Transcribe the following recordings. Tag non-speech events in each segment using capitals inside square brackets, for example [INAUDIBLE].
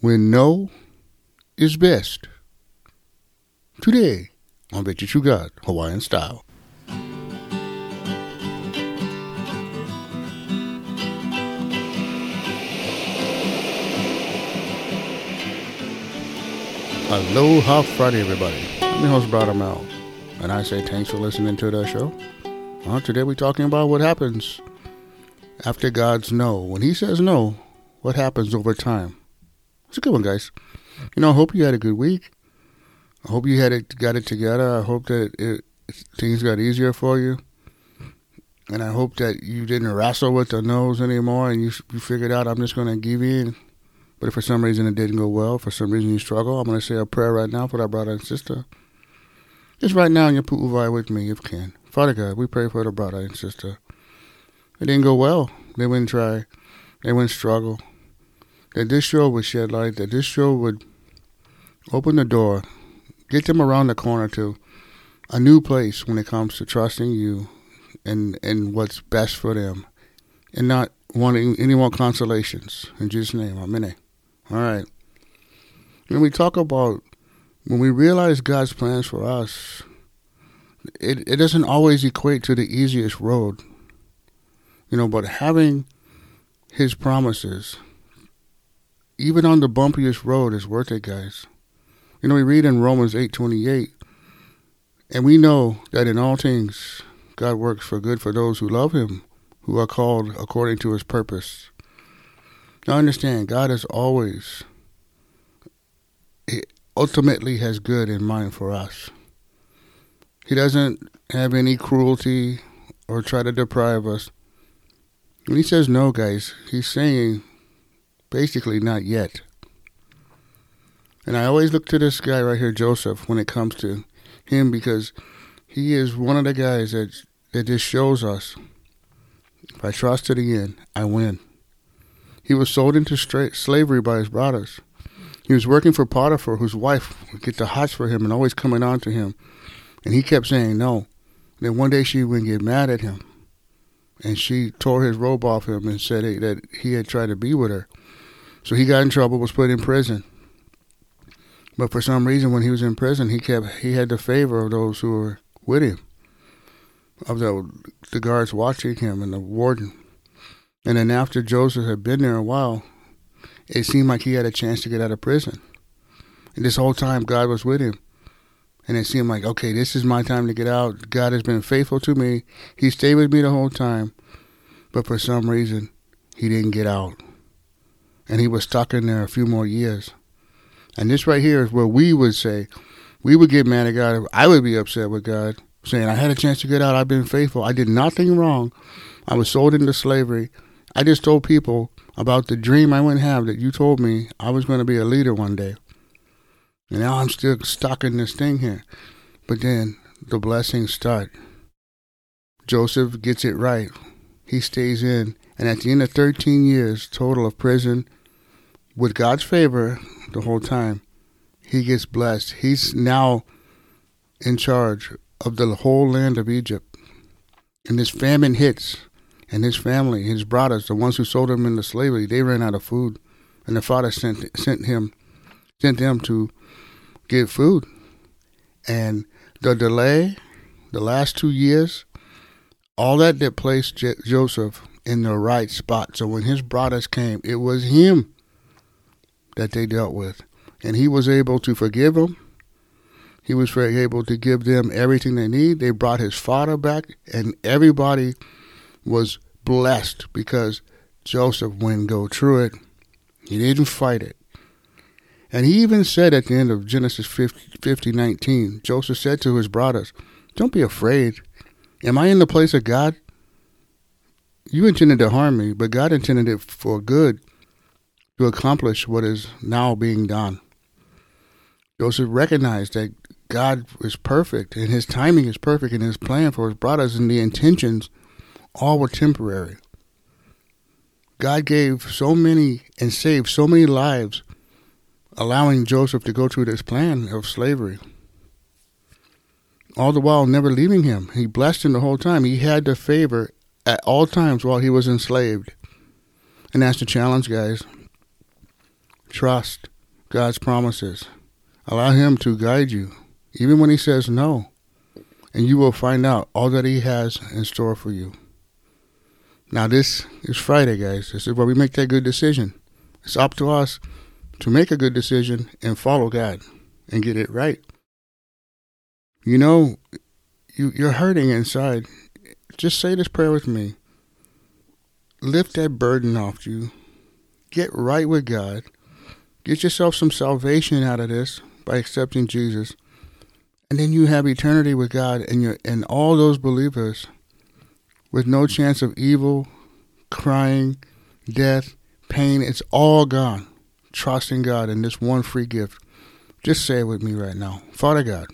when no is best. Today on Victory True God, Hawaiian style. Aloha Friday, everybody. I'm your host, Brother Mel, and I say thanks for listening to the show. Well, today we're talking about what happens after God's no. When He says no, what happens over time? It's a good one, guys. You know, I hope you had a good week. I hope you had it, got it together. I hope that it, things got easier for you, and I hope that you didn't wrestle with the nose anymore, and you you figured out I'm just going to give in. But if for some reason it didn't go well, for some reason you struggle, I'm going to say a prayer right now for that brother and sister. Just right now in your pu'uwai with me, if can. Father God, we pray for the brother and sister. It didn't go well. They wouldn't try. They wouldn't struggle. That this show would shed light. That this show would open the door, get them around the corner to a new place when it comes to trusting you and and what's best for them, and not wanting any more consolations. In Jesus' name, Amen. All right. When we talk about when we realize God's plans for us, it, it doesn't always equate to the easiest road. You know, but having his promises, even on the bumpiest road, is worth it, guys. You know, we read in Romans eight twenty eight, and we know that in all things God works for good for those who love him, who are called according to his purpose. Now understand, God is always, He ultimately has good in mind for us. He doesn't have any cruelty or try to deprive us. When he says no, guys, he's saying basically not yet. And I always look to this guy right here, Joseph, when it comes to him because he is one of the guys that that just shows us if I trust to the end, I win. He was sold into slavery by his brothers. He was working for Potiphar, whose wife would get the hots for him and always coming on to him. And he kept saying no. Then one day she would get mad at him. And she tore his robe off him and said that he had tried to be with her. So he got in trouble, was put in prison. But for some reason, when he was in prison, he kept he had the favor of those who were with him, of the the guards watching him and the warden. And then after Joseph had been there a while, it seemed like he had a chance to get out of prison. And this whole time, God was with him. And it seemed like, okay, this is my time to get out. God has been faithful to me. He stayed with me the whole time. But for some reason, he didn't get out. And he was stuck in there a few more years. And this right here is where we would say, we would get mad at God. I would be upset with God, saying, I had a chance to get out. I've been faithful. I did nothing wrong. I was sold into slavery. I just told people about the dream I wouldn't have that you told me I was going to be a leader one day. And now I'm still stuck in this thing here. But then the blessings start. Joseph gets it right. He stays in. And at the end of 13 years total of prison, with God's favor the whole time, he gets blessed. He's now in charge of the whole land of Egypt. And this famine hits and his family, his brothers, the ones who sold him into slavery, they ran out of food, and the father sent sent him, sent them to get food, and the delay, the last two years, all that that placed J- Joseph in the right spot. So when his brothers came, it was him that they dealt with, and he was able to forgive them. He was able to give them everything they need. They brought his father back, and everybody was blessed because Joseph wouldn't go through it. He didn't fight it. And he even said at the end of Genesis 50, 50 19, Joseph said to his brothers, Don't be afraid. Am I in the place of God? You intended to harm me, but God intended it for good to accomplish what is now being done. Joseph recognized that God is perfect and his timing is perfect and his plan for his brothers and the intentions all were temporary. God gave so many and saved so many lives, allowing Joseph to go through this plan of slavery. All the while never leaving him. He blessed him the whole time. He had the favor at all times while he was enslaved. And that's the challenge, guys. Trust God's promises. Allow Him to guide you, even when He says no, and you will find out all that He has in store for you. Now, this is Friday, guys. This is where we make that good decision. It's up to us to make a good decision and follow God and get it right. You know, you, you're hurting inside. Just say this prayer with me. Lift that burden off you. Get right with God. Get yourself some salvation out of this by accepting Jesus. And then you have eternity with God and your and all those believers with no chance of evil, crying, death, pain. It's all gone. Trusting God in this one free gift. Just say it with me right now. Father God,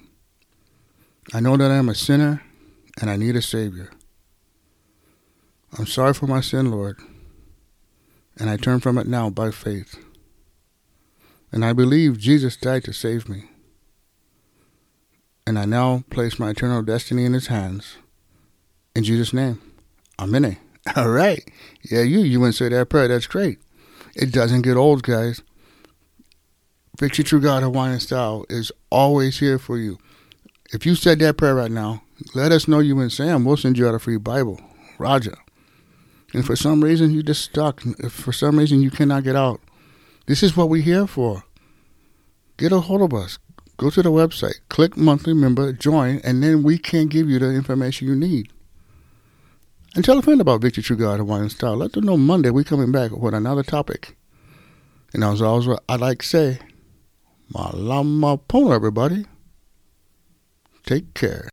I know that I am a sinner and I need a Savior. I'm sorry for my sin, Lord, and I turn from it now by faith. And I believe Jesus died to save me. And I now place my eternal destiny in His hands. In Jesus' name, Amen. [LAUGHS] All right. Yeah, you, you went say that prayer. That's great. It doesn't get old, guys. Victory True God Hawaiian Style is always here for you. If you said that prayer right now, let us know you and Sam. We'll send you out a free Bible. Roger. And for some reason you just stuck, if for some reason you cannot get out, this is what we're here for. Get a hold of us. Go to the website, click monthly member, join, and then we can give you the information you need. And tell a friend about Victory True God Hawaiian Style. Let them know Monday we're coming back with another topic. And as always, I like to say, Malama Pono, everybody. Take care.